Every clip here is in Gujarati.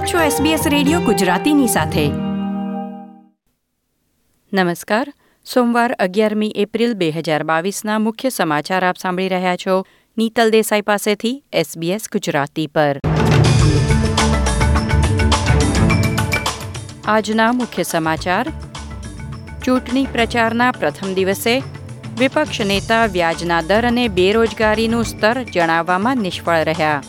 આપ છો SBS રેડિયો ગુજરાતીની સાથે. નમસ્કાર. સોમવાર અગિયારમી એપ્રિલ બે હજાર બાવીસના મુખ્ય સમાચાર આપ સાંભળી રહ્યા છો. નીતલ દેસાઈ પાસેથી SBS ગુજરાતી પર. આજના મુખ્ય સમાચાર. ચૂંટણી પ્રચારના પ્રથમ દિવસે વિપક્ષ નેતા વ્યાજના દર અને બેરોજગારીનું સ્તર જણાવવામાં નિષ્ફળ રહ્યા.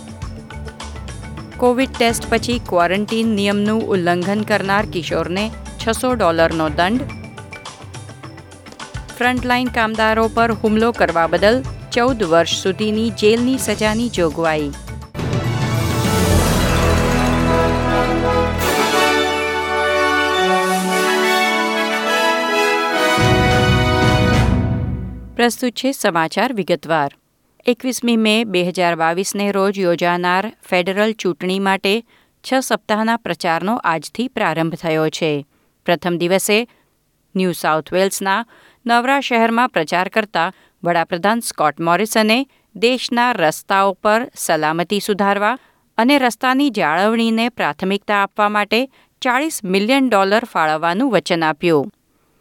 કોવિડ ટેસ્ટ પછી ક્વોરન્ટીન નિયમનું ઉલ્લંઘન કરનાર કિશોરને છસો ડોલરનો દંડ. ફ્રન્ટલાઇન કામદારો પર હુમલો કરવા બદલ ચૌદ વર્ષ સુધીની જેલની સજાની જોગવાઈ. પ્રસ્તુત છે સમાચાર વિગતવાર. એકવીસમી મે બે હજાર બાવીસને રોજ યોજાનાર ફેડરલ ચૂંટણી માટે છ સપ્તાહના પ્રચારનો આજથી પ્રારંભ થયો છે. પ્રથમ દિવસે ન્યૂ સાઉથ વેલ્સના નવરા શહેરમાં પ્રચાર કરતા વડાપ્રધાન સ્કોટ મોરિસને દેશના રસ્તાઓ પર સલામતી સુધારવા અને રસ્તાની જાળવણીને પ્રાથમિકતા આપવા માટે ચાળીસ મિલિયન ડોલર ફાળવવાનું વચન આપ્યું.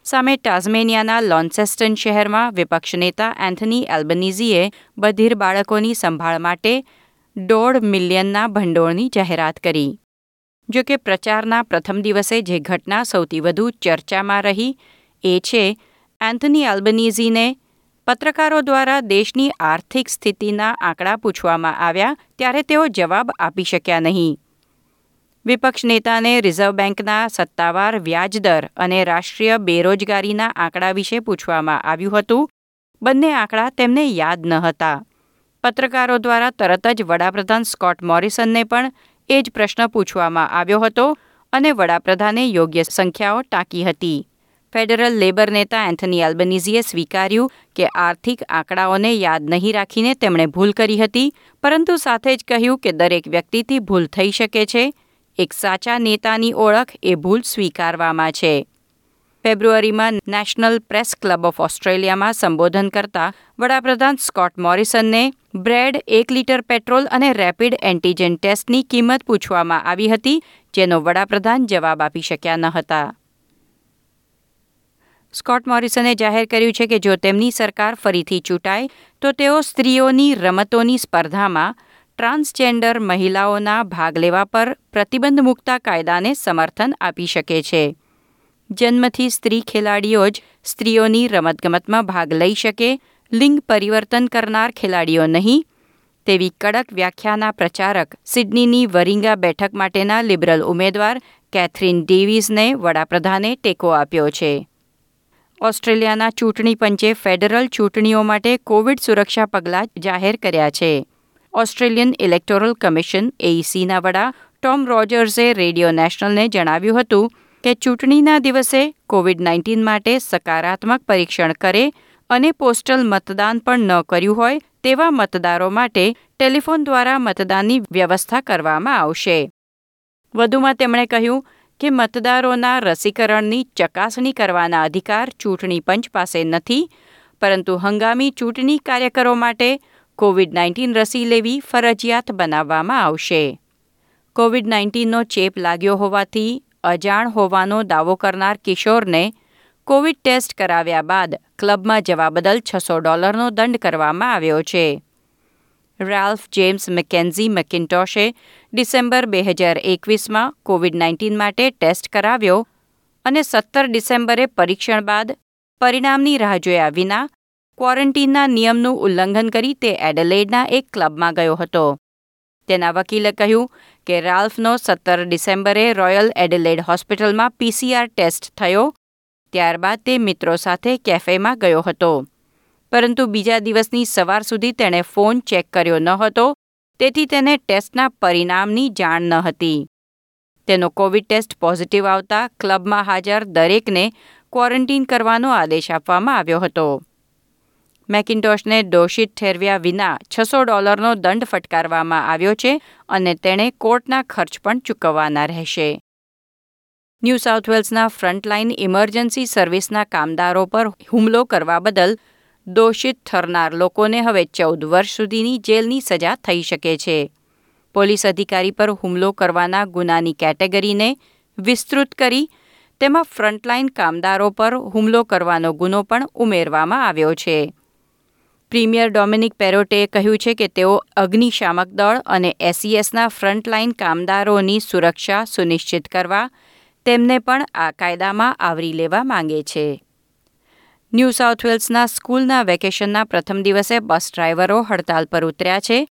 સામે ટાઝમેનિયાના લોન્સેસ્ટન શહેરમાં વિપક્ષ નેતા એન્થની એલ્બનીઝીએ બધીર બાળકોની સંભાળ માટે દોઢ મિલિયનના ભંડોળની જાહેરાત કરી. જો કે પ્રચારના પ્રથમ દિવસે જે ઘટના સૌથી વધુ ચર્ચામાં રહી એ છે એન્થની એલ્બનીઝીને પત્રકારો દ્વારા દેશની આર્થિક સ્થિતિના આંકડા પૂછવામાં આવ્યા ત્યારે તેઓ જવાબ આપી શક્યા નહીં. વિપક્ષ નેતાને રિઝર્વ બેંકના સત્તાવાર વ્યાજદર અને રાષ્ટ્રીય બેરોજગારીના આંકડા વિશે પૂછવામાં આવ્યું હતું. બંને આંકડા તેમને યાદ ન હતા. પત્રકારો દ્વારા તરત જ વડાપ્રધાન સ્કોટ મોરિસનને પણ એ જ પ્રશ્ન પૂછવામાં આવ્યો હતો અને વડાપ્રધાને યોગ્ય સંખ્યાઓ ટાંકી હતી. ફેડરલ લેબર નેતા એન્થની એલ્બનીઝીએ સ્વીકાર્યું કે આર્થિક આંકડાઓને યાદ નહીં રાખીને તેમણે ભૂલ કરી હતી, પરંતુ સાથે જ કહ્યું કે દરેક વ્યક્તિથી ભૂલ થઈ શકે છે. એક સાચા નેતાની ઓળખ એ ભૂલ સ્વીકારવામાં છે. ફેબ્રુઆરીમાં નેશનલ પ્રેસ ક્લબ ઓફ ઓસ્ટ્રેલિયામાં સંબોધન કરતા વડાપ્રધાન સ્કોટ મોરિસનને બ્રેડ, એક લીટર પેટ્રોલ અને રેપિડ એન્ટીજેન ટેસ્ટની કિંમત પૂછવામાં આવી હતી, જેનો વડાપ્રધાન જવાબ આપી શક્યા ન હતા. સ્કોટ મોરિસને જાહેર કર્યું છે કે જો તેમની સરકાર ફરીથી ચૂંટાય, તો તેઓ સ્ત્રીઓની રમતોની સ્પર્ધામાં ટ્રાન્સજેન્ડર મહિલાઓના ભાગ લેવા પર પ્રતિબંધ મૂકતા કાયદાને સમર્થન આપી શકે છે. જન્મથી સ્ત્રી ખેલાડીઓ જ સ્ત્રીઓની રમતગમતમાં ભાગ લઈ શકે, લિંગ પરિવર્તન કરનાર ખેલાડીઓ નહીં. તેવી કડક વ્યાખ્યાના પ્રચારક સિડનીની વરિંગા બેઠક માટેના લિબરલ ઉમેદવાર કેથરીન ડેવિઝને વડાપ્રધાને ટેકો આપ્યો છે. ઓસ્ટ્રેલિયાના ચૂંટણી પંચે ફેડરલ ચૂંટણીઓ માટે કોવિડ સુરક્ષા પગલાં જાહેર કર્યા છે. ઓસ્ટ્રેલિયન ઇલેક્ટોરલ કમિશન એઈસીના વડા ટોમ રોજર્સે રેડિયો નેશનલને જણાવ્યું હતું કે ચૂંટણીના દિવસે કોવિડ નાઇન્ટીન માટે સકારાત્મક પરીક્ષણ કરે અને પોસ્ટલ મતદાન પણ ન કર્યું હોય તેવા મતદારો માટે ટેલિફોન દ્વારા મતદાનની વ્યવસ્થા કરવામાં આવશે. વધુમાં તેમણે કહ્યું કે મતદારોના રસીકરણની ચકાસણી કરવાના અધિકાર ચૂંટણી પંચ પાસે નથી, પરંતુ હંગામી ચૂંટણી કાર્યકરો માટે કોવિડ નાઇન્ટીન રસી લેવી ફરજિયાત બનાવવામાં આવશે. કોવિડ નાઇન્ટીનનો ચેપ લાગ્યો હોવાથી અજાણ હોવાનો દાવો કરનાર કિશોરને કોવિડ ટેસ્ટ કરાવ્યા બાદ ક્લબમાં જવા બદલ છસો ડોલરનો દંડ કરવામાં આવ્યો છે. રાલ્ફ જેમ્સ મેકેન્ઝી મેકિન્ટોશે ડિસેમ્બર બે હજાર એકવીસમાં કોવિડ નાઇન્ટીન માટે ટેસ્ટ કરાવ્યો અને સત્તર ડિસેમ્બરે પરીક્ષણ બાદ પરિણામની રાહ જોયા વિના ક્વોરન્ટીનના નિયમનું ઉલ્લંઘન કરી તે એડલેડના એક ક્લબમાં ગયો હતો. તેના વકીલે કહ્યું કે રાલ્ફનો સત્તર ડિસેમ્બરે રોયલ એડલેડ હોસ્પિટલમાં પીસીઆર ટેસ્ટ થયો, ત્યારબાદ તે મિત્રો સાથે કેફેમાં ગયો હતો. પરંતુ બીજા દિવસની સવાર સુધી તેણે ફોન ચેક કર્યો ન હતો, તેથી તેને ટેસ્ટના પરિણામની જાણ ન હતી. તેનો કોવિડ ટેસ્ટ પોઝિટિવ આવતા ક્લબમાં હાજર દરેકને ક્વોરન્ટીન કરવાનો આદેશ આપવામાં આવ્યો હતો. મેકિન્ટોશને દોષિત ઠેરવ્યા વિના છસો ડોલરનો દંડ ફટકારવામાં આવ્યો છે અને તેણે કોર્ટના ખર્ચ પણ ચૂકવવાના રહેશે. ન્યૂ સાઉથ વેલ્સના ફ્રન્ટલાઇન ઇમરજન્સી સર્વિસના કામદારો પર હુમલો કરવા બદલ દોષિત ઠરનાર લોકોને હવે ચૌદ વર્ષ સુધીની જેલની સજા થઈ શકે છે. પોલીસ અધિકારી પર હુમલો કરવાના ગુનાની કેટેગરીને વિસ્તૃત કરી તેમાં ફ્રન્ટલાઇન કામદારો પર હુમલો કરવાનો ગુનો પણ ઉમેરવામાં આવ્યો છે. પ્રીમિયર ડોમિનિક પેરોટેએ કહ્યું છે કે તેઓ અગ્નિશામક દળ અને એસઈએસના ફ્રન્ટલાઇન કામદારોની સુરક્ષા સુનિશ્ચિત કરવા તેમને પણ આ કાયદામાં આવરી લેવા માંગે છે. ન્યૂ સાઉથ વેલ્સના સ્કૂલના વેકેશનના પ્રથમ દિવસે બસ ડ્રાઈવરો હડતાલ પર ઉતર્યા છે.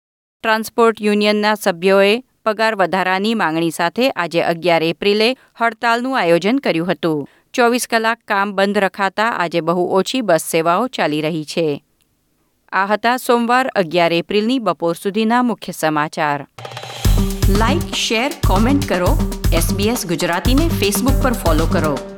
ટ્રાન્સપોર્ટ યુનિયનના સભ્યોએ પગાર વધારાની માંગણી સાથે આજે અગિયાર એપ્રિલે હડતાલનું આયોજન કર્યું હતું. ચોવીસ કલાક કામ બંધ રખાતા આજે બહુ ઓછી બસ સેવાઓ ચાલી રહી છે. આ હતા સોમવાર અગિયાર એપ્રિલની બપોર સુધીના મુખ્ય સમાચાર. લાઇક શેર કોમેન્ટ કરો. એસબીએસ ગુજરાતીને ફેસબુક પર ફોલો કરો.